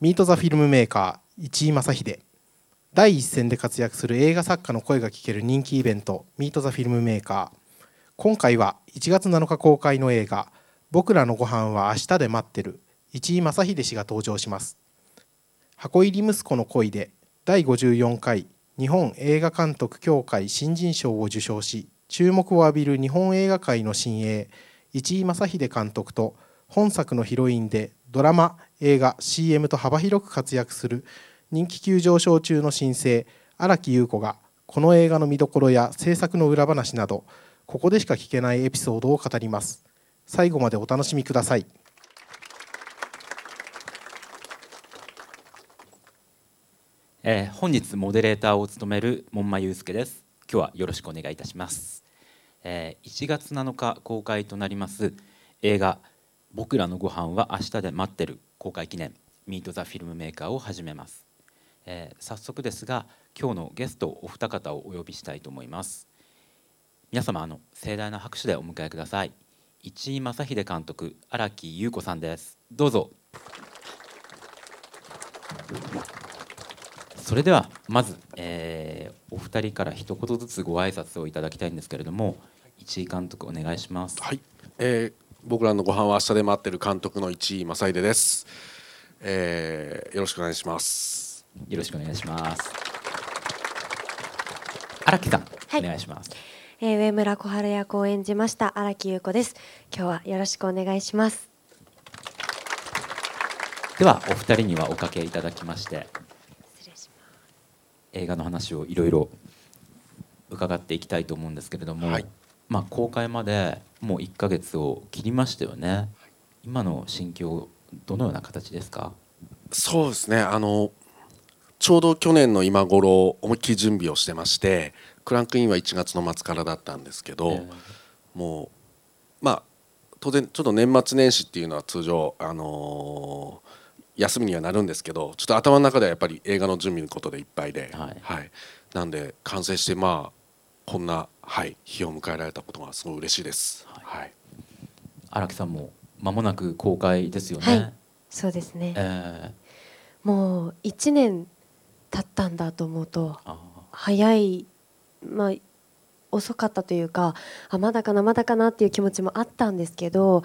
ミート・ザ・フィルムメーカー市井正秀第一線で活躍する映画作家の声が聞ける人気イベントミート・ザ・フィルムメーカー。今回は1月7日公開の映画僕らのご飯は明日で待ってる市井正秀氏が登場します。箱入り息子の恋で第54回日本映画監督協会新人賞を受賞し注目を浴びる日本映画界の新鋭市井正秀監督と本作のヒロインでドラマ映画 CM と幅広く活躍する人気急上昇中の新星荒木優子がこの映画の見どころや制作の裏話などここでしか聞けないエピソードを語ります。最後までお楽しみください。えー、本日モデレーターを務める門馬祐介です。今日はよろしくお願いいたします、えー、1月7日公開となります映画僕らのご飯は明日で待ってる公開記念ミート・ザ・フィルムメーカーを始めます、えー、早速ですが今日のゲストお二方をお呼びしたいと思います。皆様あの盛大な拍手でお迎えください。市井正秀監督荒木優子さんです。どうぞ。それではまず、えー、お二人から一言ずつご挨拶をいただきたいんですけれども市井監督お願いします。はい、えー僕らのご飯は明日で待ってる監督の市井正秀です、えー、よろしくお願いします。よろしくお願いします。荒木さん、はい、お願いします。えー、上村小春役を演じました荒木優子です。今日はよろしくお願いします。ではお二人にはおかけいただきまして映画の話をいろいろ伺っていきたいと思うんですけれども、はいまあ、公開までもう1か月を切りましたよね。今の心境どのような形ですか？そうですね。あのちょうど去年の今頃思いっきり準備をしてましてクランクインは1月の末からだったんですけど、えー、もうまあ当然ちょっと年末年始っていうのは通常、あのー、休みにはなるんですけどちょっと頭の中ではやっぱり映画の準備のことでいっぱいで、はい、はい、なんで完成してまあこんな、はい、日を迎えられたことがすごい嬉しいです。はい。荒、木さんも間もなく公開ですよね。はい、そうですね。えー、もう一年経ったんだと思うと早いまあ遅かったというかあまだかなまだかなっていう気持ちもあったんですけど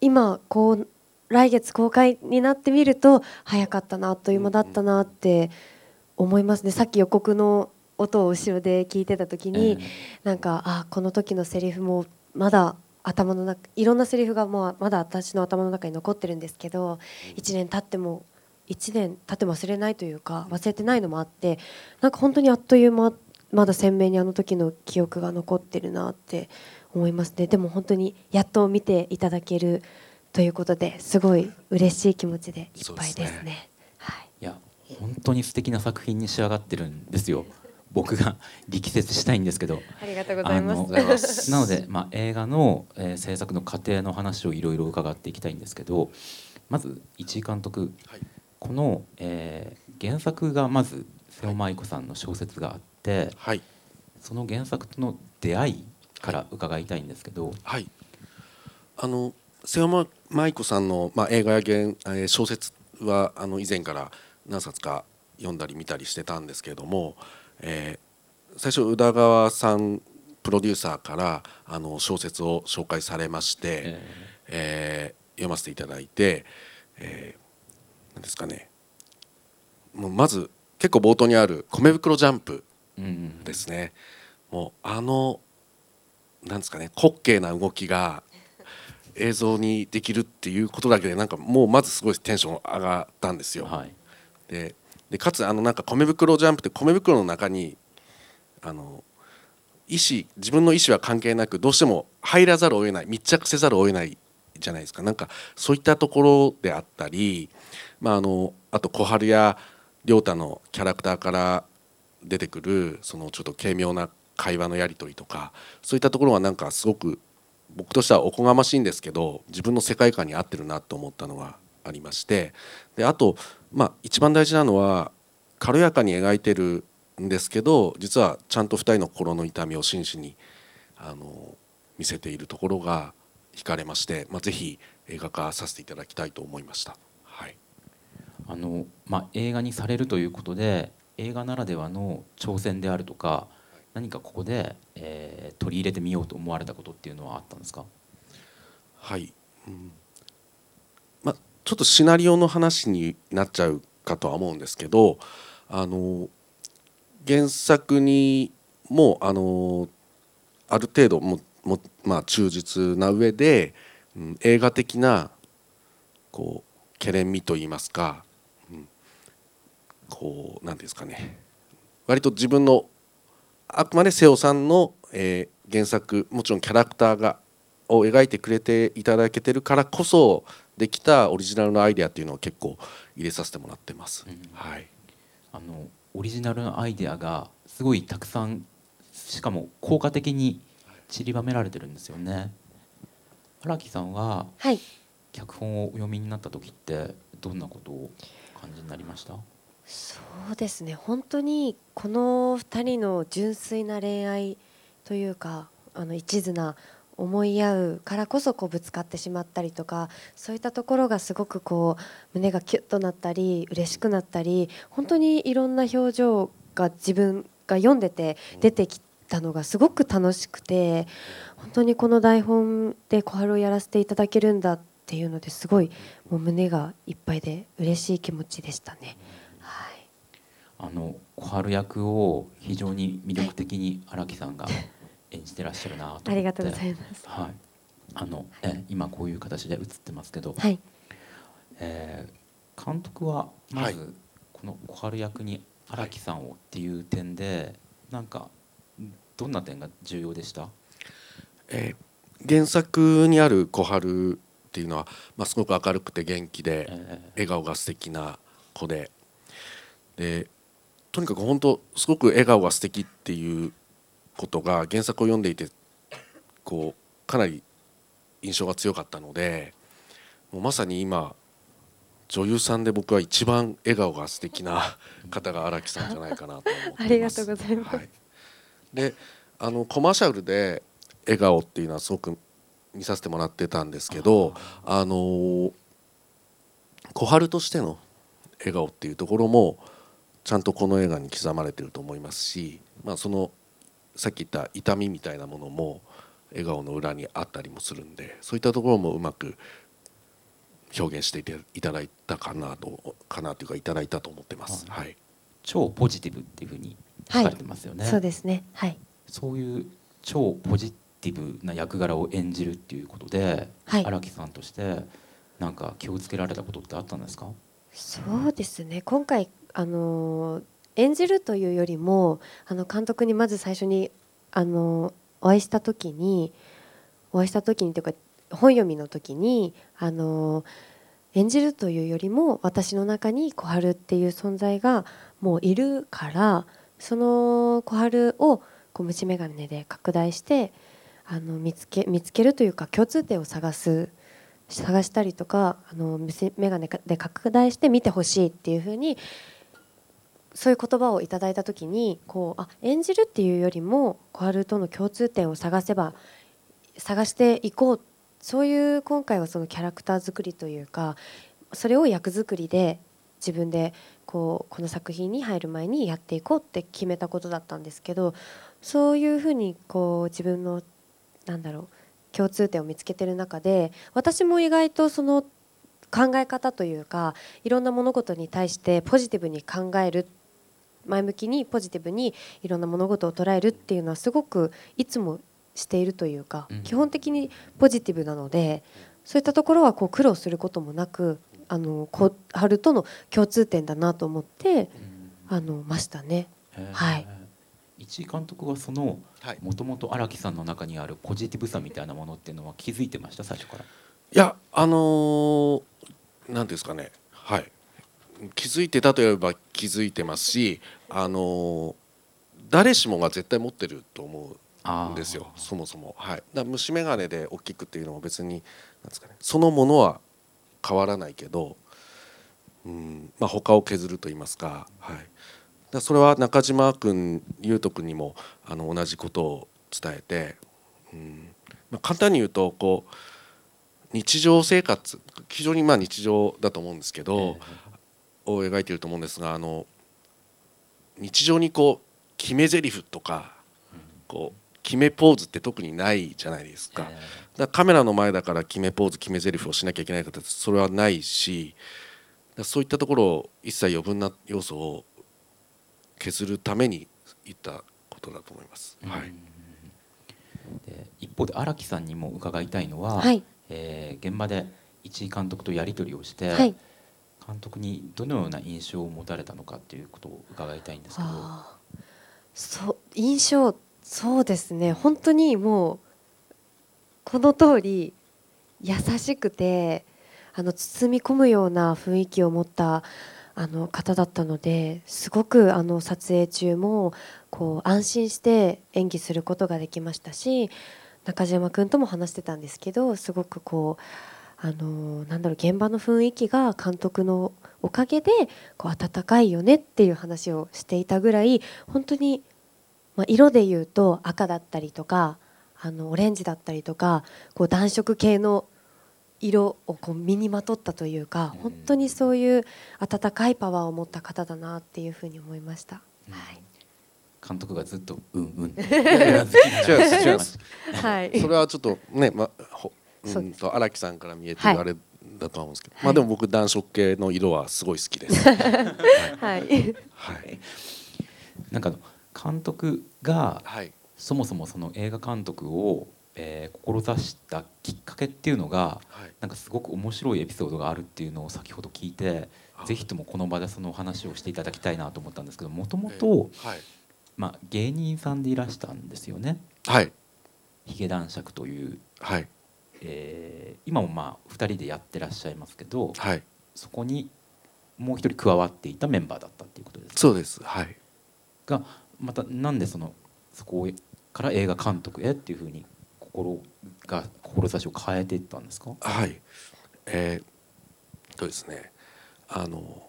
今こう来月公開になってみると早かったなあっという間だったなって思いますね。さっき予告の音を後ろで聞いてた時に、うなんかあこの時のセリフもまだ頭の中いろんなセリフがもうまだ私の頭の中に残ってるんですけど1年経っても1年経っても忘れないというか忘れてないのもあってなんか本当にあっという間まだ鮮明にあの時の記憶が残ってるなって思いますね。でも本当にやっと見ていただけるということですごい嬉しい気持ちでいっぱいですね。はい、いや本当に素敵な作品に仕上がってるんですよ。僕が力説したいんですけど。ありがとうございます。なので、まあ、映画の、えー、制作の過程の話をいろいろ伺っていきたいんですけど。まず市井監督、はい、この、えー、原作がまず瀬尾舞子さんの小説があって、はい、その原作との出会いから伺いたいんですけど。はい、あの瀬尾舞子さんの、まあ、映画や原、えー、小説はあの以前から何冊か読んだり見たりしてたんですけれどもえー、最初宇田川さんプロデューサーからあの小説を紹介されまして、えー、えー、読ませていただいて、えー、なんですかね。もうまず結構冒頭にある「米袋ジャンプ」ですね、うんうん、もうあのなんですかね滑稽な動きが映像にできるっていうことだけでなんかもうまずすごいテンション上がったんですよ。はい、ででかつあのなんか米袋ジャンプって米袋の中にあの意思自分の意思は関係なくどうしても入らざるを得ない密着せざるを得ないじゃないですか。なんかそういったところであったり、まあ、あのあと小春や亮太のキャラクターから出てくるそのちょっと軽妙な会話のやり取りとかそういったところはなんかすごく僕としてはおこがましいんですけど自分の世界観に合ってるなと思ったのがありましてであとまあ一番大事なのは軽やかに描いてるんですけど実はちゃんと2人の心の痛みを真摯にあの見せているところが惹かれまして、まあ、ぜひ映画化させていただきたいと思いました。はい、のまあ、映画にされるということで映画ならではの挑戦であるとか何かここで、えー、取り入れてみようと思われたことっていうのはあったんですか？はい、うん。まあ、ちょっとシナリオの話になっちゃうかとは思うんですけどあの原作にもあのある程度もも、まあ、忠実な上で、うん、映画的なこうけれんみといいますか、うん、こう何ですかね。割と自分のあくまで瀬尾さんの、えー、原作もちろんキャラクターがを描いてくれていただけてるからこそできたオリジナルのアイデアっていうのを結構入れさせてもらってます。うん、はい、あのオリジナルのアイデアがすごいたくさんしかも効果的に散りばめられてるんですよね。荒木さんは、はい、脚本をお読みになった時ってどんなことを感じになりました？そうですね。本当にこの2人の純粋な恋愛というかあの一途な思い合うからこそこうぶつかってしまったりとかそういったところがすごくこう胸がキュッとなったり嬉しくなったり本当にいろんな表情が自分が読んでて出てきたのがすごく楽しくて本当にこの台本で小春をやらせていただけるんだっていうのですごいもう胸がいっぱいで嬉しい気持ちでしたね。はい、あの小春役を非常に魅力的に荒木さんが 演じてらっしゃるなとありがとうございます。はい。あのえ今こういう形で映ってますけど、はい、えー、監督はまずこの小春役に荒木さんをっていう点でなんかどんな点が重要でした？えー、原作にある小春っていうのは、まあ、すごく明るくて元気で笑顔が素敵な子ででとにかく本当すごく笑顔が素敵っていうことが原作を読んでいてこうかなり印象が強かったのでもうまさに今女優さんで僕は一番笑顔が素敵な方が荒木さんじゃないかなと思ってます。ありがとうございます、はい、であのコマーシャルで笑顔っていうのはすごく見させてもらってたんですけどあの小春としての笑顔っていうところもちゃんとこの映画に刻まれてると思いますし、まあ、そのさっき言った痛みみたいなものも笑顔の裏にあったりもするんでそういったところもうまく表現していただいたかなとかなというかいただいたと思ってます。はい、超ポジティブっていうふうに書かれてますよね。はい、そうですね。はい。そういう超ポジティブな役柄を演じるっていうことで荒、はい、木さんとしてなんか気をつけられたことってあったんですか？そうですね今回あの演じるというよりもあの監督にまず最初にあのお会いした時にお会いした時にというか本読みの時にあの演じるというよりも私の中に小春っていう存在がもういるからその小春を虫眼鏡で拡大してあの見つけ見つけるというか共通点を探す探したりとかあの眼鏡で拡大して見てほしいっていうふうにそういう言葉をいただいた時にこうあ演じるっていうよりも小春との共通点を探せば探していこう。そういう今回はそのキャラクター作りというかそれを役作りで自分でこうこの作品に入る前にやっていこうって決めたことだったんですけどそういうふうにこう自分のなんだろう共通点を見つけてる中で私も意外とその考え方というかいろんな物事に対してポジティブに考えるっ前向きにポジティブにいろんな物事を捉えるっていうのはすごくいつもしているというか、基本的にポジティブなのでそういったところはこう苦労することもなくあの小春との共通点だなと思って、あのましたね。はい。一井監督はそのもともと荒木さんの中にあるポジティブさみたいなものっていうのは気づいてました？最初から。いやあのー、なんですかね。はい気づいてたといえば気づいてますしあのー、誰しもが絶対持ってると思うんですよそもそも。はい。だ虫眼鏡で大きくっていうのも別になんですかねそのものは変わらないけどうんまあ他を削ると言いますかはい。だそれは中島君優斗君にもあの同じことを伝えて、うんまあ、簡単に言うとこう日常生活非常にまあ日常だと思うんですけど、を描いていると思うんですがあの日常にこう決め台詞とかこう決めポーズって特にないじゃないですか。だカメラの前だから決めポーズ決め台詞をしなきゃいけないかってそれはないしそういったところを一切余分な要素を削るために言ったことだと思います。はい、で一方で荒木さんにも伺いたいのは、はい、えー、現場で一井監督とやり取りをして、はい、監督にどのような印象を持たれたのかっていうことを伺いたいんですけど。そう印象そうですね本当にもうこの通り優しくてあの包み込むような雰囲気を持ったあの方だったのですごくあの撮影中もこう安心して演技することができましたし中島君とも話してたんですけどすごくこうあのなんだろう現場の雰囲気が監督のおかげでこう温かいよねっていう話をしていたぐらい本当に、まあ、色で言うと赤だったりとかあのオレンジだったりとかこう暖色系の色をこう身にまとったというか、本当にそういう温かいパワーを持った方だなっていうふうに思いました。うん、はい。監督がずっとうんうん。違う違う。はい。それはちょっとねまほうんと荒木さんから見えてるあれだと思うんですけど、はい、まあでも僕暖色系の色はすごい好きです。はい。はい。なんか監督が、はい、そもそもその映画監督をえー、志したきっかけっていうのが、はい、なんかすごく面白いエピソードがあるっていうのを先ほど聞いてぜひともこの場でその話をしていただきたいなと思ったんですけどもともと芸人さんでいらしたんですよね。はい、ヒゲ男爵という、はいえー、今もまあ2人でやってらっしゃいますけど、はい、そこにもう一人加わっていたメンバーだったっていうことですか？そうです。はい。がまたなんでそのそこから映画監督へっていうふうに心が志を変えていったんですか？はい。えー、とですね。あの、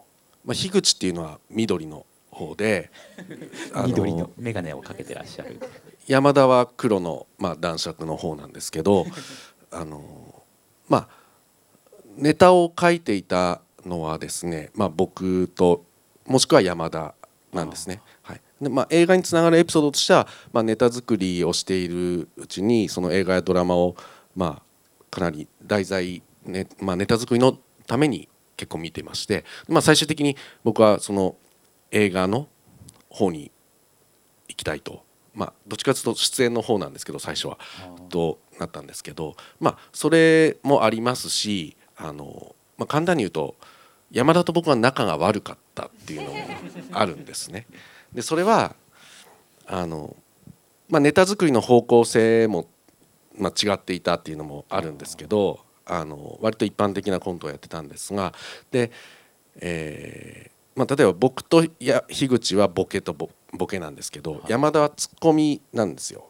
まあ、樋口っていうのは緑の方で 緑の眼鏡をかけてらっしゃる。山田は黒の、まあ、男爵の方なんですけどあのまあネタを書いていたのはですね、まあ、僕ともしくは山田なんですね。はい、でまあ、映画につながるエピソードとしては、まあ、ネタ作りをしているうちにその映画やドラマを、まあ、かなり題材、ねまあ、ネタ作りのために結構見てまして、まあ、最終的に僕はその映画の方に行きたいと、まあ、どっちかというと出演の方なんですけど最初は。となったんですけど、まあ、それもありますしあの、まあ、簡単に言うと山田と僕は仲が悪かったっていうのもあるんですね。でそれはあの、まあ、ネタ作りの方向性も、まあ、違っていたっていうのもあるんですけどあの割と一般的なコントをやってたんですがで、えーまあ、例えば僕とや樋口はボケとボボケなんですけど、山田はツッコミなんですよ。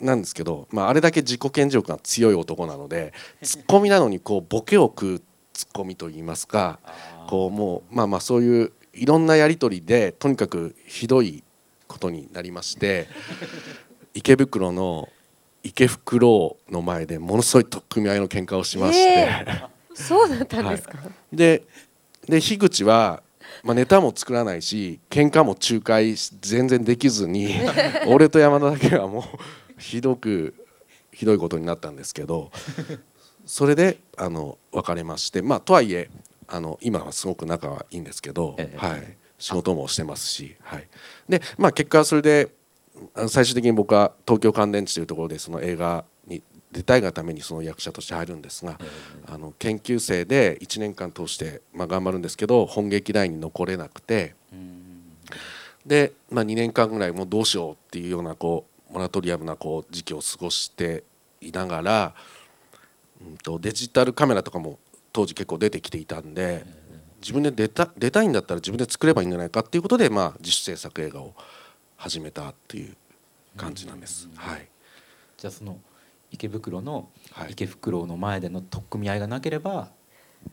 なんですけど、まあ、あれだけ自己顕示欲が強い男なのでツッコミなのにこうボケを食うツッコミといいますかこうもうまあまあそういういろんなやり取りでとにかくひどいことになりまして 池袋の池袋の前でものすごい取っ組み合いの喧嘩をしまして、えー、そうだったんですか、はい、でで樋口は、まあ、ネタも作らないし喧嘩も仲介全然できずに 俺と山田だけはもうひどくひどいことになったんですけどそれであの別れましてまあとはいえあの今はすごく仲はいいんですけど、ええ、はい、仕事もしてますし、はい、でまあ結果はそれで最終的に僕は東京乾電池というところでその映画に出たいがためにその役者として入るんですが、え、あの研究生で1年間通して、まあ、頑張るんですけど本劇団に残れなくて。で、まあ、2年間ぐらいもうどうしようっていうようなこうモラトリアムなこう時期を過ごしていながら、うんとデジタルカメラとかも当時結構出てきていたんで自分で出た出たいんだったら自分で作ればいいんじゃないかっていうことで、まあ、自主制作映画を始めたっていう感じなんです。はい、じゃあその池袋の池袋の前での取っ組み合いがなければ、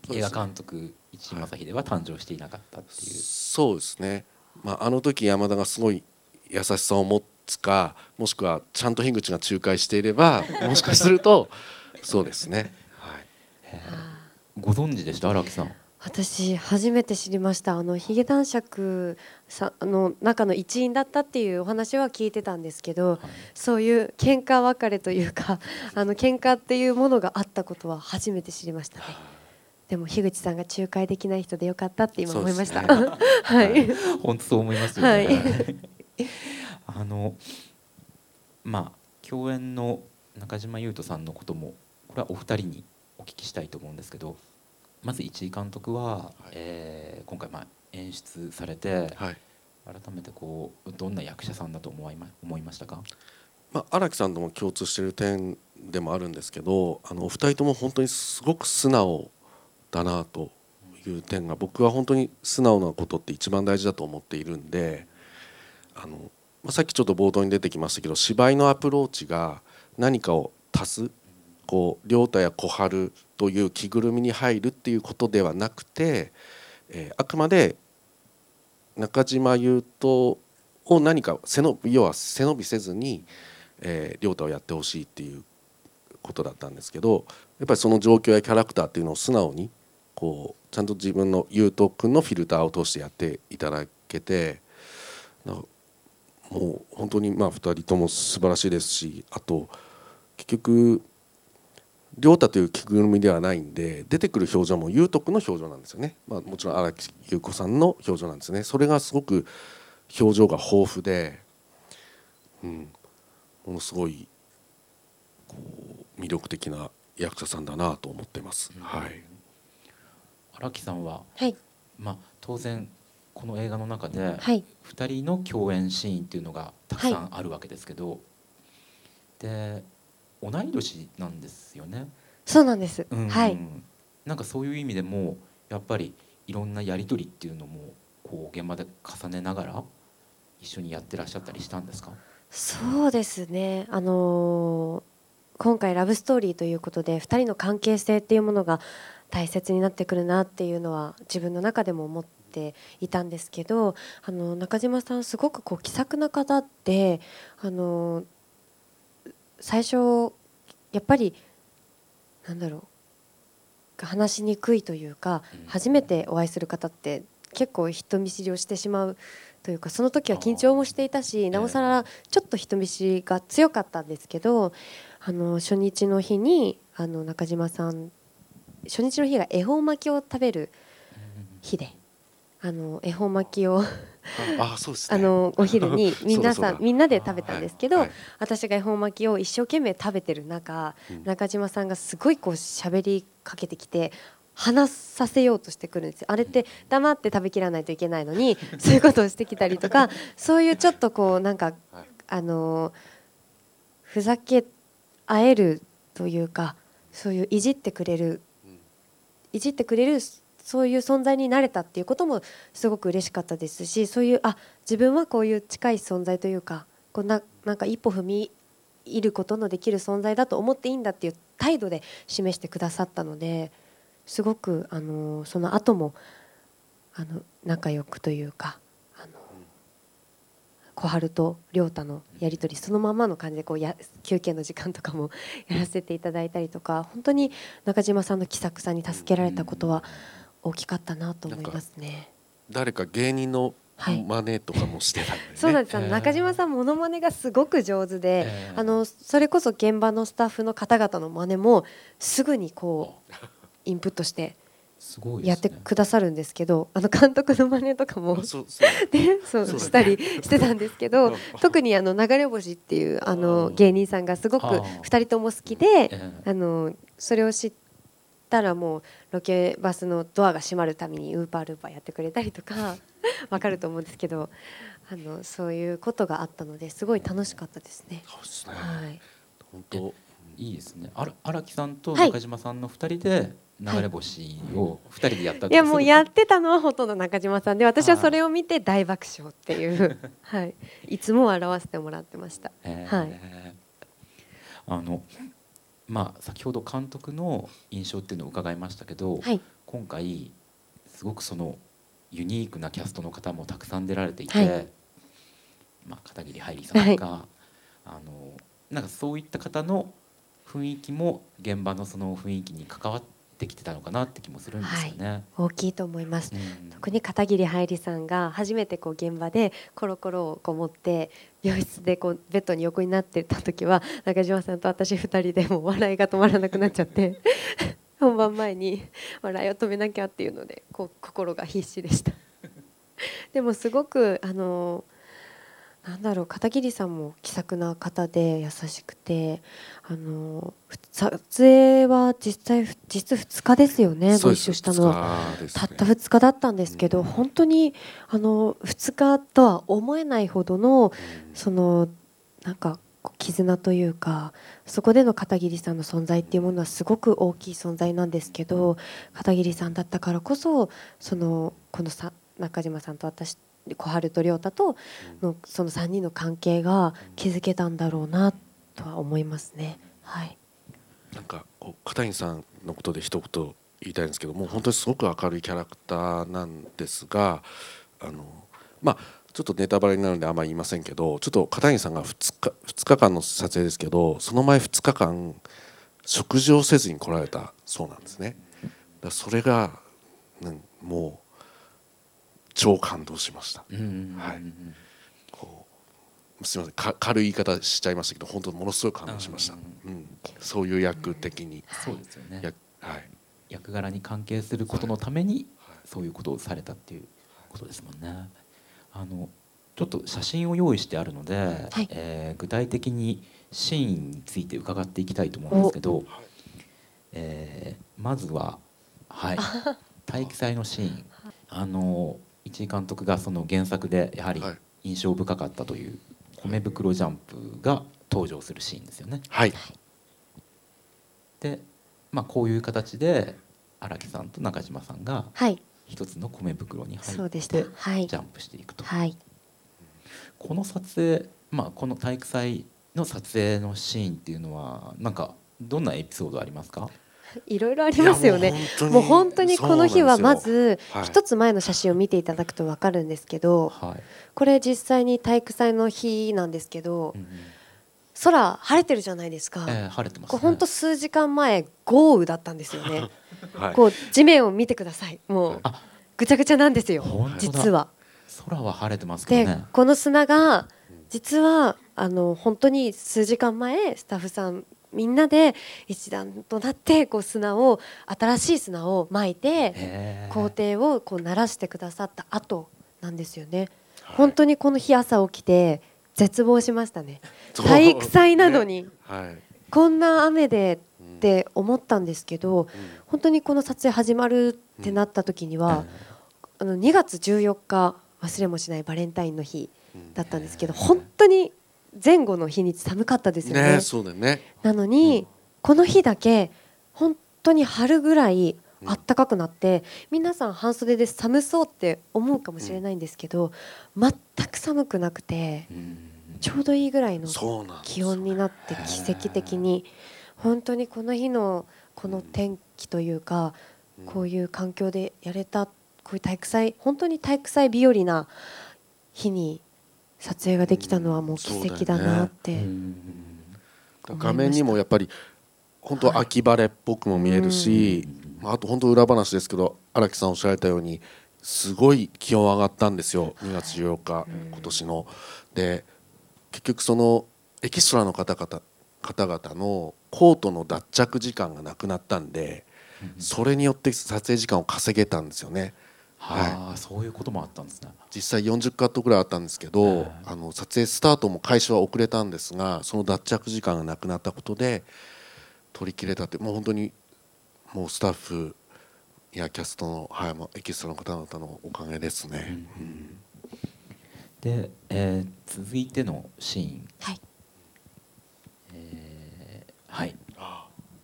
映画監督市井正秀は誕生していなかったっていう。そうですね、まあ、あの時山田がすごい優しさを持つかもしくはちゃんと樋口が仲介していれば もしかするとそうですね。はいご存知でした？荒木さん私初めて知りましたあのヒゲ男爵さの中の一員だったっていうお話は聞いてたんですけど、はい、そういう喧嘩別れというか あの喧嘩っていうものがあったことは初めて知りましたね。でも樋口さんが仲介できない人でよかったって今思いました。ね、はい。本当そう思いますよね。はい、あのまあ共演の中島裕翔さんのこともこれはお二人にお聞きしたいと思うんですけど。まず市井監督は、はい、えー、今回まあ演出されて、はい、改めてこうどんな役者さんだと思いま思いましたか、まあ、荒木さんとも共通している点でもあるんですけどあのお二人とも本当にすごく素直だなという点が僕は本当に素直なことって一番大事だと思っているんであの、まあ、さっきちょっと冒頭に出てきましたけど芝居のアプローチが何かを足すこう亮太や小春という着ぐるみに入るっていうことではなくて、えー、あくまで中島優斗を何か背伸び要は背伸びせずに、えー、亮太をやってほしいっていうことだったんですけどやっぱりその状況やキャラクターっていうのを素直にこうちゃんと自分の優斗君のフィルターを通してやっていただけてもう本当にまあ2人とも素晴らしいですしあと結局亮太という着ぐるみではないんで出てくる表情も優斗の表情なんですよね、まあ、もちろん荒木優子さんの表情なんですね。それがすごく表情が豊富で、うん、ものすごいこう魅力的な役者さんだなと思ってます。うん、はい。荒木さんは、はい、まあ、当然この映画の中で2人の共演シーンっていうのがたくさんあるわけですけど、はい、で同い年なんですよね。そうなんです。うん、はい。なんかそういう意味でもやっぱりいろんなやり取りっていうのもこう現場で重ねながら一緒にやってらっしゃったりしたんですか？そうですね。あのー、今回ラブストーリーということで2人の関係性っていうものが大切になってくるなっていうのは自分の中でも思っていたんですけどあの中島さんすごくこう気さくな方であの最初やっぱりなんだろう話しにくいというか初めてお会いする方って結構人見知りをしてしまうというかその時は緊張もしていたしなおさらちょっと人見知りが強かったんですけどあの初日の日にあの中島さん初日の日が恵方巻きを食べる日であの恵方巻きを。あそうです、ね、あのお昼に 皆さんみんなで食べたんですけど、はいはい、私が恵方巻きを一生懸命食べてる中、うん、中島さんがすごいこう喋りかけてきて話させようとしてくるんですよ。あれって黙って食べきらないといけないのに そういうことをしてきたりとかそういうちょっとこうなんか、はい、あのふざけ合えるというかそういういじってくれる、うん、いじってくれるそういう存在になれたっていうこともすごく嬉しかったですしそういうあ自分はこういう近い存在というかこんななんか一歩踏み入ることのできる存在だと思っていいんだっていう態度で示してくださったのですごくあのその後もあの仲良くというかあの小春と亮太のやり取りそのままの感じでこうや休憩の時間とかもやらせていただいたりとか本当に中島さんの気さくさに助けられたことは大きかったなと思いますね。誰か芸人の真似とかもしてた、ねはい、そうなんです、えー、中島さんモノマネがすごく上手で、えー、あのそれこそ現場のスタッフの方々の真似もすぐにこうインプットしてやってくださるんですけど、あの監督の真似とかもでそう したりしてたんですけど特にあの流れ星っていうあの芸人さんがすごく2人とも好きであのそれを知ったらもうロケバスのドアが閉まるためにウーパールーパーやってくれたりとかわかると思うんですけどあのそういうことがあったのですごい楽しかったですね。そうですね。はい、本当いいですね。荒木さんと中島さんの2人で流れ星を2人でやった、はい、いやもうやってたのはほとんど中島さんで私はそれを見て大爆笑っていう はい、いつも笑わせてもらってました。えー、はい、あのまあ、先ほど監督の印象っていうのを伺いましたけど、はい、今回すごくそのユニークなキャストの方もたくさん出られていて、はい、まあ、片桐はいりさんとか、はい、あのなんかそういった方の雰囲気も現場のその雰囲気に関わってできてたのかなって気もするんですよね。はい、大きいと思います。うん、特に片桐はいりさんが初めてこう現場でコロコロをこう持って病室でこうベッドに横になってた時は中島さんと私2人でも笑いが止まらなくなっちゃって本番前に笑いを止めなきゃっていうのでこう心が必死でした。でもすごくあのなんだろう片桐さんも気さくな方で優しくてあの撮影は実際実2日ですよねご一緒したのは、ね、たった2日だったんですけど、うん、本当にあの2日とは思えないほどの、うん、そのなんか絆というかそこでの片桐さんの存在っていうものはすごく大きい存在なんですけど片桐さんだったからこそそのこのさ中島さんと私小春と亮太とのその3人の関係が築けたんだろうなとは思いますね。はい、なんか片桐さんのことで一言言いたいんですけども本当にすごく明るいキャラクターなんですがあのまあちょっとネタバレになるのであんまり言いませんけどちょっと片桐さんが 2, 日2日間の撮影ですけどその前2日間食事をせずに来られたそうなんですね。だそれが、うん、もう超感動しました。はい。こうすみませんか軽い言い方しちゃいましたけど本当ものすごい感動しました。うん、そういう役的に。そうですよね。はい。役柄に関係することのためにそういうことをされたっていうことですもんね。あのちょっと写真を用意してあるので、はい、えー、具体的にシーンについて伺っていきたいと思うんですけど、えー、まずははい 体育祭のシーンあの市井監督がその原作でやはり印象深かったという米袋ジャンプが登場するシーンですよね。はい、で、まあ、こういう形で荒木さんと中島さんが一つの米袋に入ってジャンプしていくと。はい、この撮影、まあ、この体育祭の撮影のシーンっていうのはなんかどんなエピソードありますか？いろいろありますよね。もう本当に。この日はまず一つ前の写真を見ていただくと分かるんですけど、はい、これ実際に体育祭の日なんですけど、うん空晴れてるじゃないですか、えー、晴れてます、ね、本当数時間前豪雨だったんですよね、はい、こう地面を見てください。もうぐちゃぐちゃなんですよ実は。空は晴れてますけどね。この砂が実はあの本当に数時間前スタッフさんみんなで一段となってこう砂を新しい砂をまいて工程をこう慣らしてくださった後なんですよね。本当にこの日朝起きて絶望しましたね。体育祭なのに、こんな雨でって思ったんですけど、本当にこの撮影始まるってなった時には、あの2月14日忘れもしないバレンタインの日だったんですけど、本当に前後の日にち寒かったですよね。ねそうだね。なのに、うん、この日だけ本当に春ぐらいあったかくなって、うん、皆さん半袖で寒そうって思うかもしれないんですけど、うん、全く寒くなくて、ちょうどいいぐらいの気温になって奇跡的に。本当にこの日のこの天気というか、こういう環境でやれたこういう体育祭本当に体育祭日和な日に撮影ができたのはもう奇跡だなって、ね、画面にもやっぱり本当秋晴れっぽくも見えるし、はい、あと本当裏話ですけど荒木さんおっしゃられたようにすごい気温上がったんですよ。2月14日今年の。で結局そのエキストラの方々方々のコートの脱着時間がなくなったんでそれによって撮影時間を稼げたんですよね。はい、そういうこともあったんですね。実際40カットぐらいあったんですけど、あの撮影スタートも開始は遅れたんですがその脱着時間がなくなったことで取り切れたってもう本当にもうスタッフやキャストの、はい、エキストラの方々のおかげですね。うん、うん、で、えー、続いてのシーン、はい。えー、はい。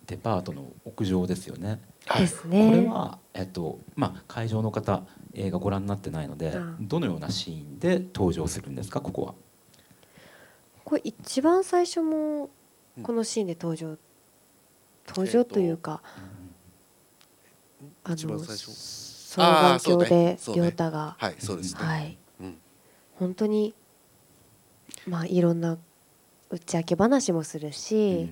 デパートの屋上ですよね。ですね。これはえっとまあ会場の方映画ご覧になってないので、どのようなシーンで登場するんですかここは？これ一番最初もこのシーンで登場、登場というか、あの双眼鏡で亮太が、はいそうですね。はい、本当にまあいろんな打ち明け話もするし、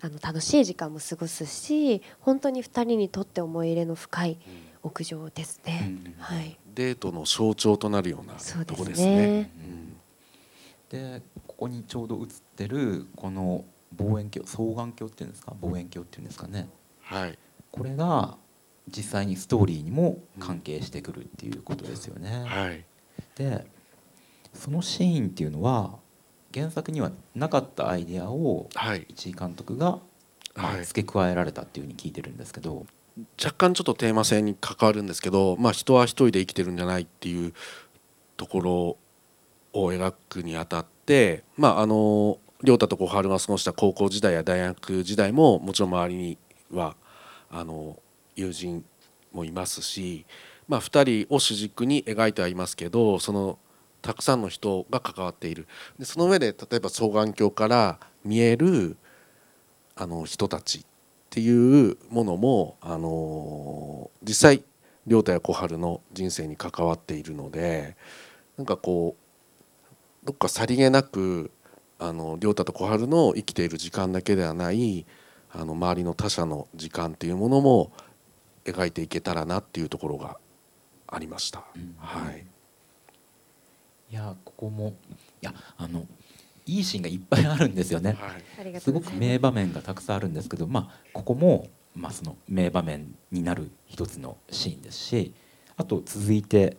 あの楽しい時間も過ごすし本当に2人にとって思い入れの深い屋上ですね。うん、はい、デートの象徴となるようなとこですね。でここにちょうど映ってるこの望遠鏡双眼鏡っていうんですか？望遠鏡っていうんですかね。はい。これが実際にストーリーにも関係してくるっていうことですよね。はい、でそのシーンっていうのは原作にはなかったアイデアを市井監督が、まあ、付け加えられたっていうふうに聞いてるんですけど、若干ちょっとテーマ性に関わるんですけど、まあ、人は一人で生きてるんじゃないっていうところを描くにあたって、まあ、あの亮太と小春が過ごした高校時代や大学時代ももちろん周りにはあの友人もいますし、まあ、2人を主軸に描いてはいますけどそのたくさんの人が関わっている。でその上で例えば双眼鏡から見えるあの人たちっていうものもあの実際亮太や小春の人生に関わっているのでなんかこうどっかさりげなくあの亮太と小春の生きている時間だけではないあの周りの他者の時間っていうものも描いていけたらなっていうところがありました。うん、はいいやここもいやあのいいシーンがいっぱいあるんですよね、はい、すごく名場面がたくさんあるんですけど、まあ、ここも、まあ、その名場面になる一つのシーンですしあと続いて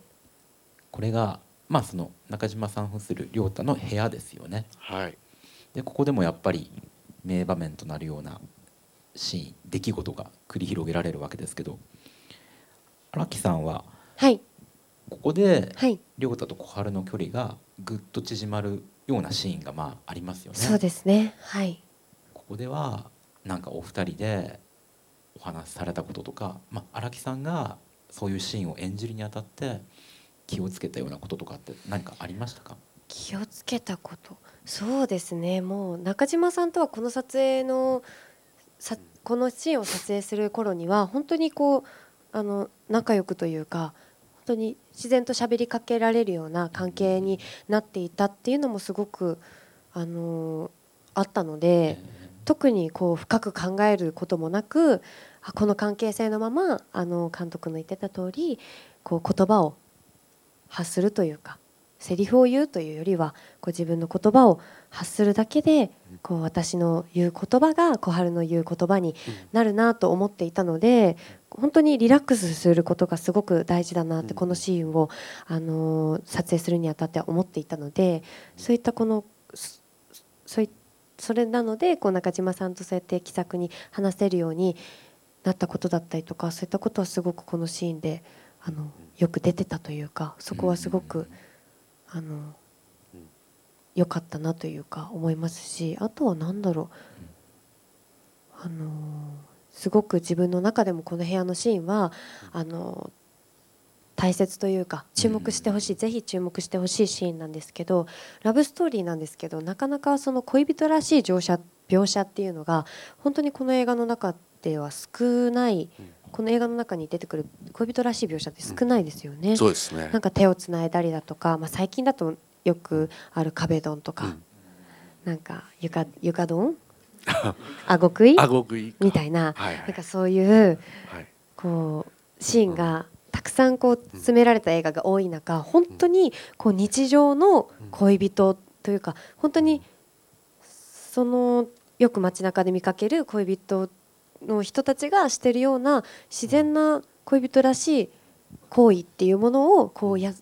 これが、まあ、その中島さん扮する亮太の部屋ですよね。はい、でここでもやっぱり名場面となるようなシーン出来事が繰り広げられるわけですけど荒木さんは、はい、ここで亮太と小春の距離がぐっと縮まるようなシーンがまあありますよね。そうですね。はい。ここではなんかお二人でお話しされたこととか、まあ、荒木さんがそういうシーンを演じるにあたって気をつけたようなこととかって何かありましたか？気をつけたこと？そうですね。もう中島さんとはこの撮影のさこのシーンを撮影する頃には本当にこうあの仲良くというか当に自然と喋りかけられるような関係になっていたっていうのもすごくあのあったので特にこう深く考えることもなくこの関係性のままあの監督の言ってた通りこう言葉を発するというかセリフを言うというよりはこう自分の言葉を発するだけでこう私の言う言葉が小春の言う言葉になるなと思っていたので本当にリラックスすることがすごく大事だなってこのシーンをあの撮影するにあたって思っていたのでそういったこのそういそれなのでこう中島さんとそうやって気さくに話せるようになったことだったりとかそういったことはすごくこのシーンであのよく出てたというかそこはすごく。あの良かったなというか思いますしあとは何だろう。あのすごく自分の中でもこの部屋のシーンはあの大切というか注目してほしい、ぜひ注目してほしいシーンなんですけどラブストーリーなんですけどなかなかその恋人らしい乗車描写っていうのが本当にこの映画の中では少ない。この映画の中に出てくる恋人らしい描写って少ないですよね。そうですね。なんか手をつないだりだとか、まあ、最近だとよくある壁ドンとか、うん、なんか床床ドン？顎食い？食いみたいな。はいはい、なんかそういう、はい、こうシーンがたくさんこう詰められた映画が多い中本当にこう日常の恋人というか本当にそのよく街中で見かける恋人の人たちがしてるような自然な恋人らしい行為っていうものをこうや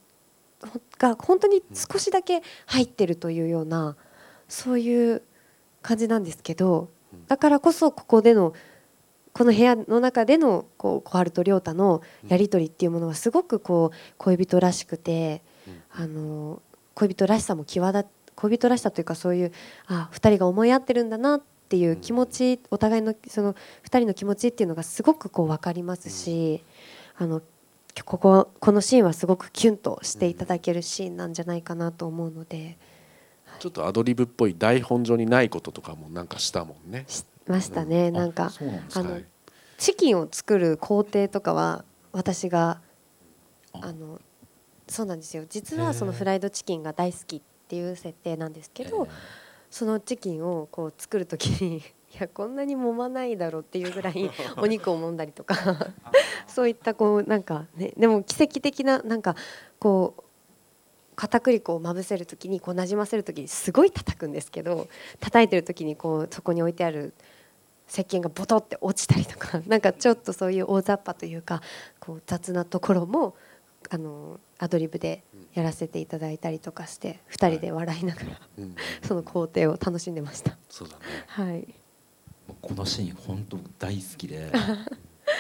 が本当に少しだけ入ってるというようなそういう感じなんですけどだからこそここでのこの部屋の中でのこう小春と亮太のやり取りっていうものはすごくこう恋人らしくてあの恋人らしさも際立恋人らしさというかそういうあ2人が思い合ってるんだなっていう気持ちお互いのその2人の気持ちっていうのがすごくこう分かりますしあのこここのシーンはすごくキュンとしていただけるシーンなんじゃないかなと思うので、ちょっとアドリブっぽい台本上にないこととかもなんかしたもんね。しましたね、うん、なんかあのチキンを作る工程とかは私があ。のそうなんですよ。実はそのフライドチキンが大好きっていう設定なんですけど。そのチキンをこう作る時にいやこんなに揉まないだろうっていうぐらい お肉を揉んだりとかそういったこうなんかねでも奇跡的ななんかこう片栗粉をまぶせる時にこうなじませる時にすごい叩くんですけど叩いてる時にこうそこに置いてある石鹸がボトって落ちたりとか なんかちょっとそういう大雑把というかこう雑なところもあのアドリブでやらせていただいたりとかして2人で笑いながら、その工程を楽しんでました。そうだね、はいこのシーン本当大好きで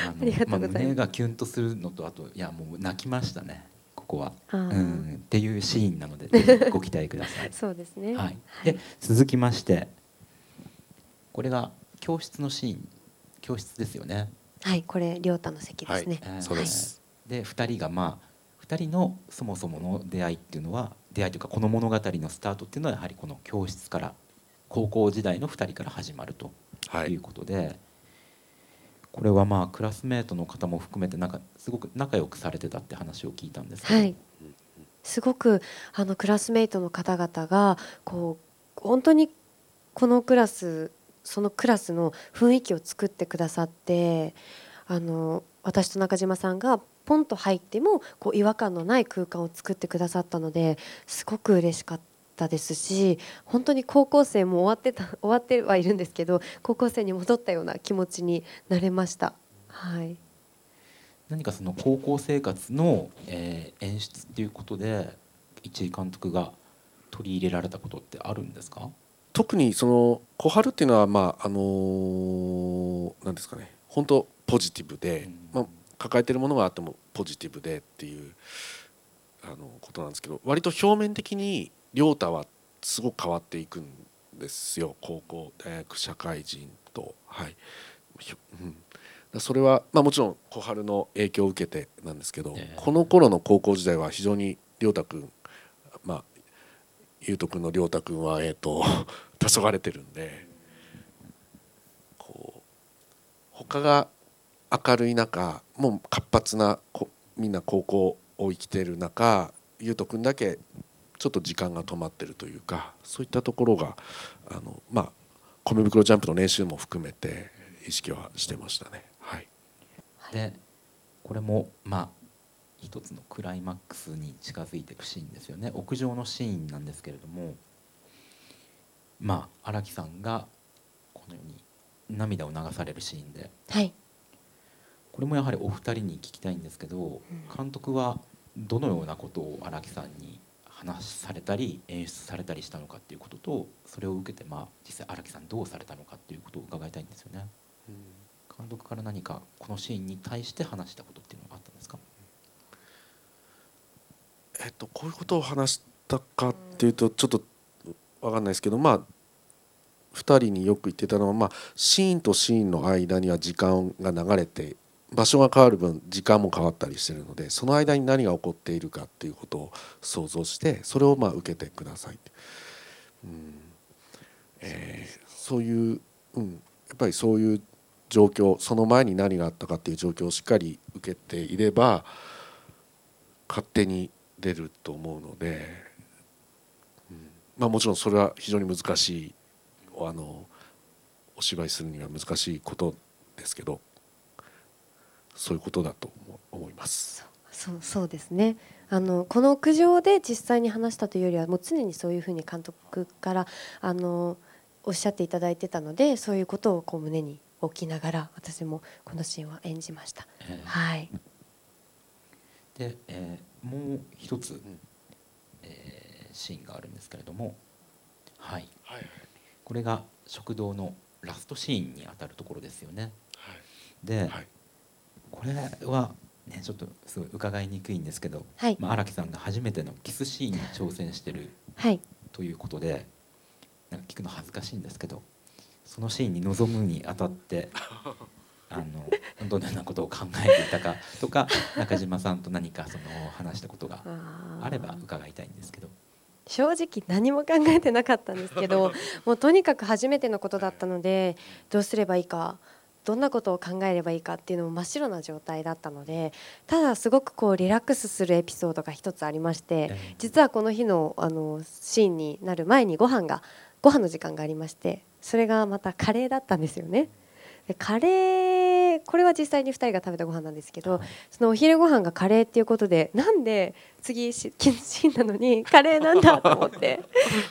あのまあ、胸がキュンとするのとあといやもう泣きましたねここは、うん、っていうシーンなのでご期待ください。そうですね、はい、で続きましてこれが教室のシーン。教室ですよね。はいこれ亮太の席ですね、はい、そうです、で2人がまあ2人のそもそもの出会いっていうのは出会いというかこの物語のスタートっていうのはやはりこの教室から高校時代の2人から始まるとい。うことで、はい、これはまあクラスメートの方も含めてなんかすごく仲良くされてたって話を聞いたんですけど、はい、すごくあのクラスメートの方々がこう本当にこのクラスそのクラスの雰囲気を作ってくださってあの私と中島さんがポンと入ってもこう違和感のない空間を作ってくださったのですごく嬉しかったですし本当に高校生も終わってた 終わってはいるんですけど高校生に戻ったような気持ちになれました。はい。何かその高校生活の、えー、演出っていうことで一井監督が取り入れられたことってあるんですか？特にその小春っていうのはまああのー、なんですかね本当ポジティブで、まあ、抱えてるものがあってもポジティブでっていうあのことなんですけど割と表面的に亮太はすごく変わっていくんですよ高校大学社会人と。はい、うん、それは、まあ、もちろん小春の影響を受けてなんですけど、えー、この頃の高校時代は非常に亮太君まあ優斗君の亮太君はえっ、ー、と黄昏れてるんでこう他が明るい中もう活発なみんな高校を生きてる中優斗君だけちょっと時間が止まってるというかそういったところがあのまあ米袋ジャンプの練習も含めて意識はしてましたね。はい、でこれもまあ一つのクライマックスに近づいていくシーンですよね。屋上のシーンなんですけれどもまあ荒木さんがこのように涙を流されるシーンで、はい、これもやはりお二人に聞きたいんですけど、監督はどのようなことを荒木さんに話されたり演出されたりしたのかっていうこととそれを受けてまあ実際荒木さんどうされたのかっていうことを伺いたいんですよね。監督から何かこのシーンに対して話したことっていうのがあったんですか？えっとこういうことを話したかっていうとちょっと分かんないですけどまあ2人によく言ってたのは、まあ、シーンとシーンの間には時間が流れて場所が変わる分時間も変わったりしてるのでその間に何が起こっているかっていうことを想像してそれをまあ受けてください。うん。えー、そういう、うん、やっぱりそういう状況その前に何があったかっていう状況をしっかり受けていれば勝手に出ると思うので、うん。まあ、もちろんそれは非常に難しいあのお芝居するには難しいことですけどそういうことだと思います。そうそうですね。あのこの屋上で実際に話したというよりはもう常にそういうふうに監督からあのおっしゃっていただいてたのでそういうことをこう胸に置きながら私もこのシーンは演じました。えー、はいで、えー、もう一つ、えー、シーンがあるんですけれども、はい、はい、これが食堂のラストシーンにあたるところですよね。はい、で、はいこれはねちょっとすごい伺いにくいんですけど、はい、まあ荒木さんが初めてのキスシーンに挑戦してる、はい、ということでなんか聞くの恥ずかしいんですけどそのシーンに臨むにあたって あのどのようなことを考えていたかとか 中島さんと何かその話したことがあれば伺いたいんですけど。正直何も考えてなかったんですけど もうとにかく初めてのことだったのでどうすればいいかどんなことを考えればいいかっていうのも真っ白な状態だったのでただすごくこうリラックスするエピソードが一つありまして実はこの日のあのシーンになる前にご飯がご飯の時間がありましてそれがまたカレーだったんですよね。でカレーこれは実際に2人が食べたご飯なんですけど、そのお昼ご飯がカレーっていうことでなんで次キッチンなのにカレーなんだと思って。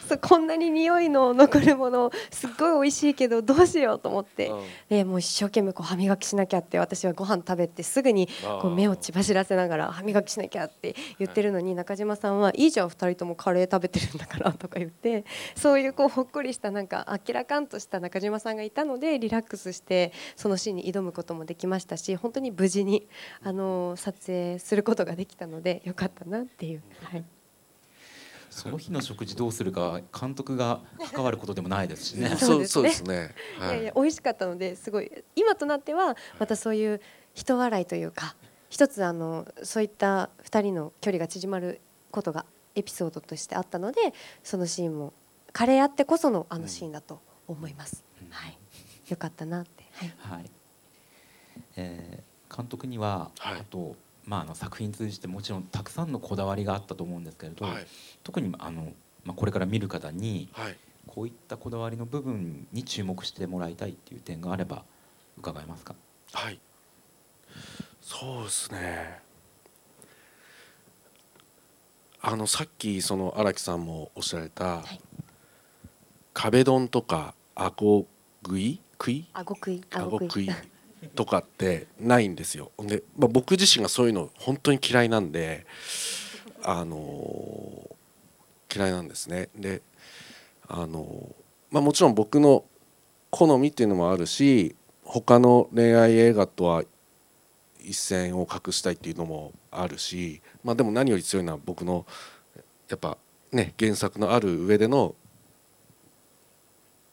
そこんなに匂いの残るものすっごい美味しいけどどうしようと思って、でもう一生懸命こう歯磨きしなきゃって私はご飯食べてすぐにこう目を血走らせながら歯磨きしなきゃって言ってるのに中島さんはいいじゃん2人ともカレー食べてるんだからとか言って そういうこうほっこりしたなんか明らかんとした中島さんがいたのでリラックスしてそのシーンに挑むこともできましたし本当に無事にあの撮影することができたのでよかったなっていう。はいその日の食事どうするか監督が関わることでもないですしね。そうそうですね。はい、いやいや美味しかったのですごい今となってはまたそういう人笑いというか一つあのそういった2人の距離が縮まることがエピソードとしてあったのでそのシーンもカレーあってこそのあのシーンだと思います。うん、はい、よかったなって。はい。はい、えー、監督には、はい、あとまあ、あの作品通じてもちろんたくさんのこだわりがあったと思うんですけれど、はい、特にあの、まあ、これから見る方に、はい、こういったこだわりの部分に注目してもらいたいっていう点があれば伺えますか？はい。そうですね。あのさっきその荒木さんもおっしゃられた、はい、壁ドンとかあご食い？食い。あご食い。あご食いとかってないんですよ。で、まあ、僕自身がそういうの本当に嫌いなんで、あの、嫌いなんですね。で、あの、まあ、もちろん僕の好みっていうのもあるし他の恋愛映画とは一線を画したいっていうのもあるし、まあ、でも何より強いのは僕のやっぱね原作のある上での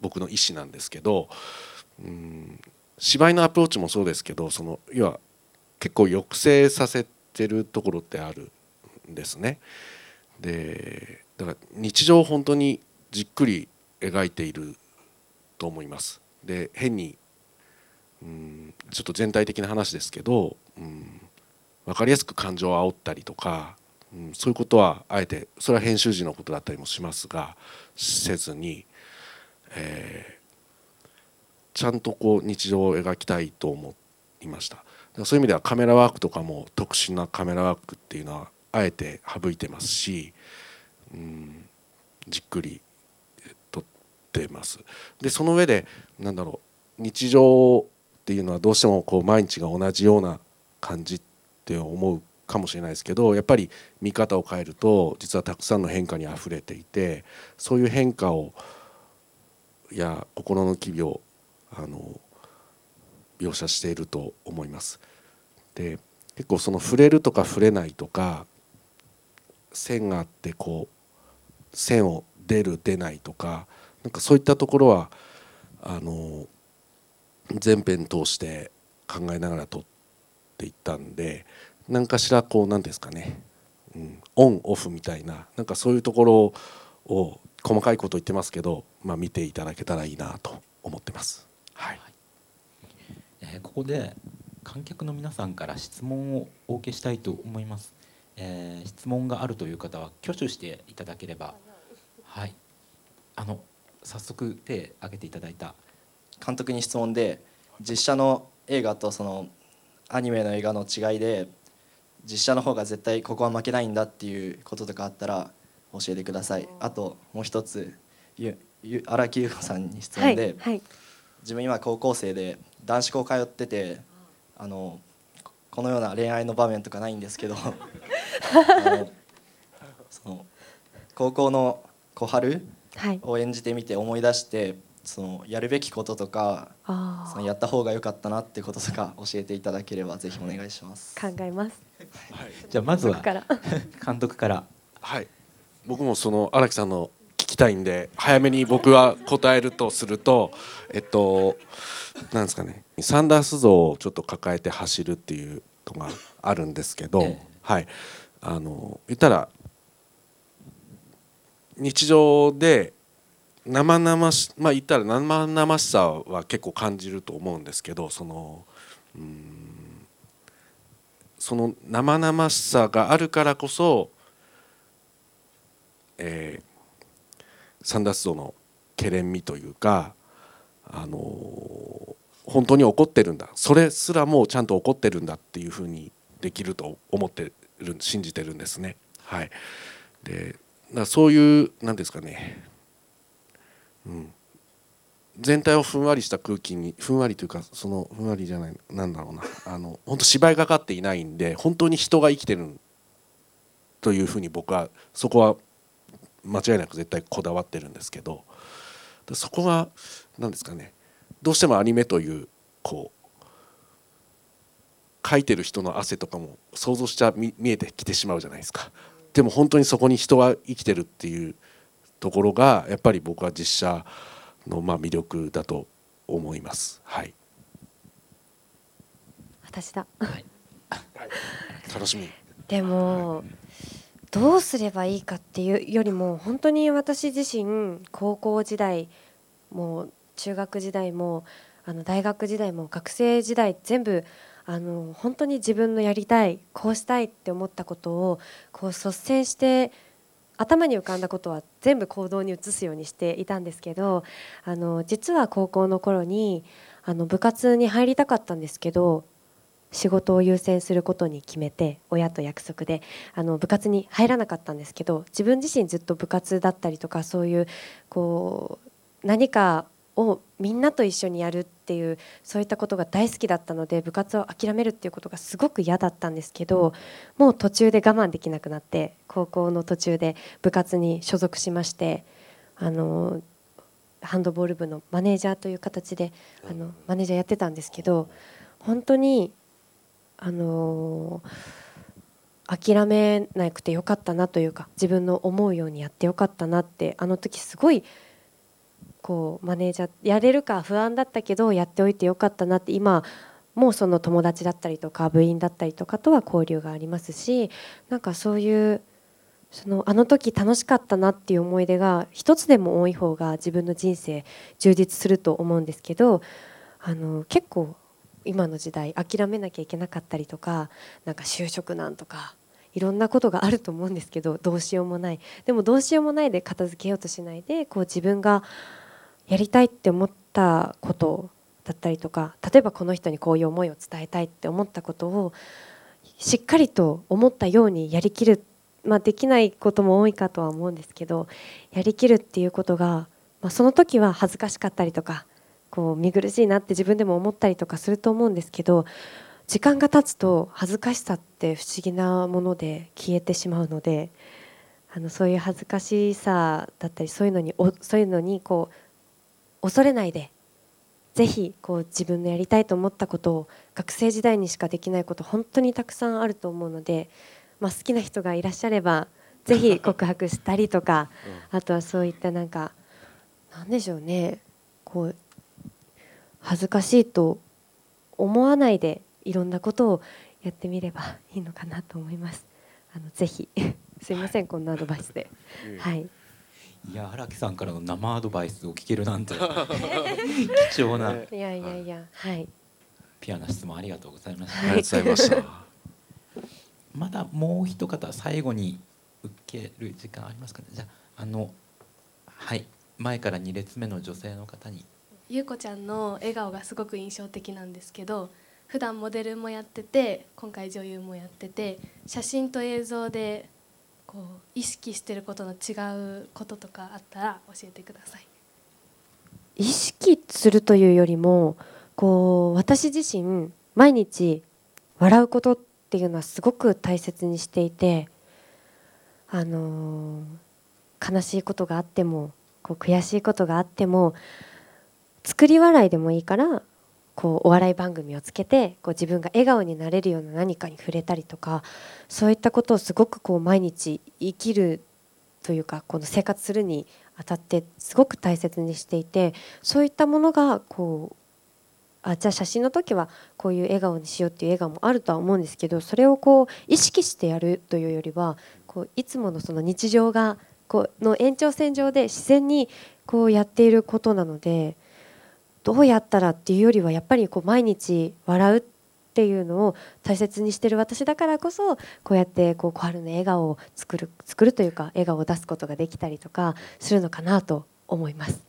僕の意思なんですけどうん芝居のアプローチもそうですけどその要は結構抑制させてるところってあるんですね。でだから日常を本当にじっくり描いていると思います。で変にうんちょっと全体的な話ですけど、うん、分かりやすく感情を煽ったりとか、うん、そういうことはあえてそれは編集時のことだったりもしますがせずに、えちゃんとこう日常を描きたいと思いました。そういう意味ではカメラワークとかも特殊なカメラワークっていうのはあえて省いてますし、うん、じっくり撮ってます。でその上でなんだろう日常っていうのはどうしてもこう毎日が同じような感じって思うかもしれないですけどやっぱり見方を変えると実はたくさんの変化にあふれていてそういう変化をや心の機微をあの描写していると思います。で結構その触れるとか触れないとか線があってこう線を出る出ないとかなんかそういったところはあの全編通して考えながら撮っていったんで何かしらこう何ですかね、うん、オンオフみたいななんかそういうところを細かいこと言ってますけど、まあ、見ていただけたらいいなと思ってます。はい、えー、ここで観客の皆さんから質問をお受けしたいと思います、えー、質問があるという方は挙手していただければ。はい。あの早速手挙げていただいた。監督に質問で実写の映画とそのアニメの映画の違いで実写の方が絶対ここは負けないんだっていうこととかあったら教えてください。あともう一つ荒木優子さんに質問で、はい。はい自分今高校生で男子校通っててあのこのような恋愛の場面とかないんですけど その高校の小春を演じてみて思い出して、そのやるべきこととかそのやった方が良かったなってこととか教えていただければぜひお願いします。考えます、はい、じゃあまずは 監督から。はい。僕もその荒木さんのきたいんで早めに僕は答えるとするとえっとなんですかねサンダース像をちょっと抱えて走るっていうのがあるんですけど、はい。あの言ったら日常で生々しまあ言ったら生々しさは結構感じると思うんですけどそのうんその生々しさがあるからこそ、えー、サンダース像のけれんみというかあの本当に怒ってるんだ。それすらもちゃんと怒ってるんだっていうふうにできると思ってる信じてるんですね。はい、でだそういう何ですかね、うん、全体をふんわりした空気にふんわりというかそのふんわりじゃないなんだろうな。あの本当芝居がかっていないんで本当に人が生きてるというふうに僕はそこは間違いなく絶対こだわってるんですけどそこが何ですかねどうしてもアニメというこう書いてる人の汗とかも想像しちゃ見えてきてしまうじゃないですか。でも本当にそこに人は生きてるっていうところがやっぱり僕は実写のまあ魅力だと思います。はい。私だ。はい。楽しみ。でもどうすればいいかっていうよりも本当に私自身高校時代も中学時代もあの大学時代も学生時代全部あの本当に自分のやりたいこうしたいって思ったことをこう率先して頭に浮かんだことは全部行動に移すようにしていたんですけどあの実は高校の頃にあの部活に入りたかったんですけど仕事を優先することに決めて親と約束であの部活に入らなかったんですけど自分自身ずっと部活だったりとかそういうこう何かをみんなと一緒にやるっていうそういったことが大好きだったので部活を諦めるっていうことがすごく嫌だったんですけどもう途中で我慢できなくなって高校の途中で部活に所属しましてあのハンドボール部のマネージャーという形であのマネージャーやってたんですけど本当にあの諦めなくてよかったなというか自分の思うようにやってよかったなってあの時すごいこうマネージャーやれるか不安だったけどやっておいてよかったなって今もうその友達だったりとか部員だったりとかとは交流がありますしなんかそういうそのあの時楽しかったなっていう思い出が一つでも多い方が自分の人生充実すると思うんですけどあの結構今の時代諦めなきゃいけなかったりとかなんか就職難とかいろんなことがあると思うんですけどどうしようもない。でもどうしようもないで片付けようとしないでこう自分がやりたいって思ったことだったりとか例えばこの人にこういう思いを伝えたいって思ったことをしっかりと思ったようにやりきる、まあ、できないことも多いかとは思うんですけどやりきるっていうことが、まあ、その時は恥ずかしかったりとかこう見苦しいなって自分でも思ったりとかすると思うんですけど時間が経つと恥ずかしさって不思議なもので消えてしまうのであのそういう恥ずかしさだったりそういうのにそういうのにこう恐れないでぜひこう自分のやりたいと思ったことを学生時代にしかできないこと本当にたくさんあると思うので、まあ、好きな人がいらっしゃればぜひ告白したりとか、あとはそういったなんかなんでしょうね。こう恥ずかしいと思わないでいろんなことをやってみればいいのかなと思います。あのぜひ すいません、こんなアドバイスで。はいいや荒木さんからの生アドバイスを聞けるなんて 貴重な。いやいやいや、はい。ピアノ質問ありがとうございました。ありがとうございました。まだもう一方最後に受ける時間ありますかね。じゃああのはい前から二列目の女性の方に。ゆうこちゃんの笑顔がすごく印象的なんですけど。普段モデルもやってて今回女優もやってて写真と映像でこう意識してることの違うこととかあったら教えてください。意識するというよりもこう私自身毎日笑うことっていうのはすごく大切にしていてあのー、悲しいことがあってもこう悔しいことがあっても作り笑いでもいいからこうお笑い番組をつけてこう自分が笑顔になれるような何かに触れたりとかそういったことをすごくこう毎日生きるというかこの生活するにあたってすごく大切にしていてそういったものがこうあじゃあ写真の時はこういう笑顔にしようっていう笑顔もあるとは思うんですけどそれをこう意識してやるというよりはこういつものその日常がこうの延長線上で自然にこうやっていることなので。どうやったらっていうよりはやっぱりこう毎日笑うっていうのを大切にしてる私だからこそこうやってこう小春の笑顔を作る作るというか笑顔を出すことができたりとかするのかなと思います。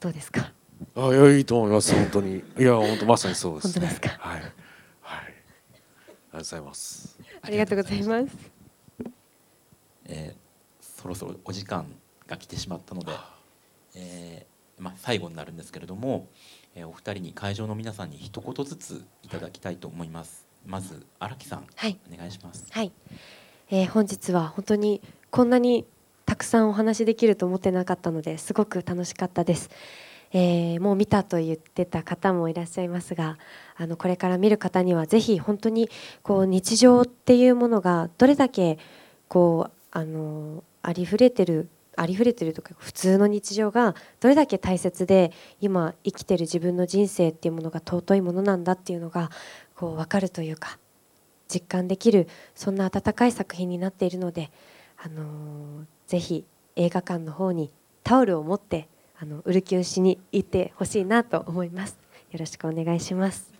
どうですか？あいやいいと思います。本当に。いや本当まさにそうです、ね、本当ですか？はい。はい。ありがとうございます。ありがとうございます。えー、そろそろお時間が来てしまったので、えー、まあ最後になるんですけれども、えー、お二人に会場の皆さんに一言ずついただきたいと思います。まず荒木さん、はい、お願いします。はい、えー、本日は本当にこんなにたくさんお話できると思ってなかったのですごく楽しかったです。えー、もう見たと言ってた方もいらっしゃいますがあのこれから見る方にはぜひ本当にこう日常っていうものがどれだけこうあのありふれてるありふれてるとか普通の日常がどれだけ大切で今生きてる自分の人生っていうものが尊いものなんだっていうのがこう分かるというか実感できるそんな温かい作品になっているので、あのー、ぜひ映画館の方にタオルを持ってあのウルキュンしに行ってほしいなと思います。よろしくお願いします。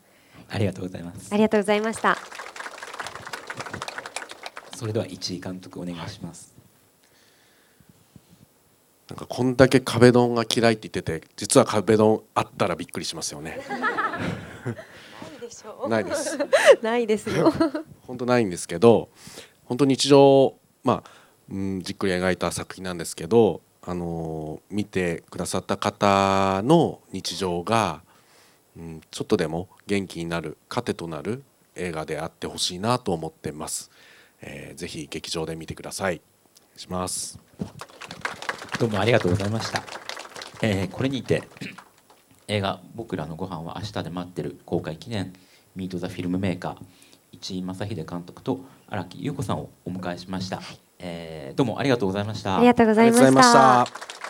ありがとうございます。ありがとうございました。それでは一位監督お願いします。なんかこんだけ壁ドンが嫌いって言ってて、実は壁ドンあったらびっくりしますよね。ないです。ないですよ。本当ないんですけど、本当日常まあうん、じっくり描いた作品なんですけど、あの見てくださった方の日常が、うん、ちょっとでも元気になる糧となる映画であってほしいなと思ってます、えー、ぜひ劇場で見てくださいしますどうもありがとうございました、えー、これにて映画「僕らのご飯は明日で待ってる」公開記念ミート・ザ・フィルムメーカー市井正秀監督と荒木優子さんをお迎えしました。えー、どうもありがとうございました。ありがとうございました。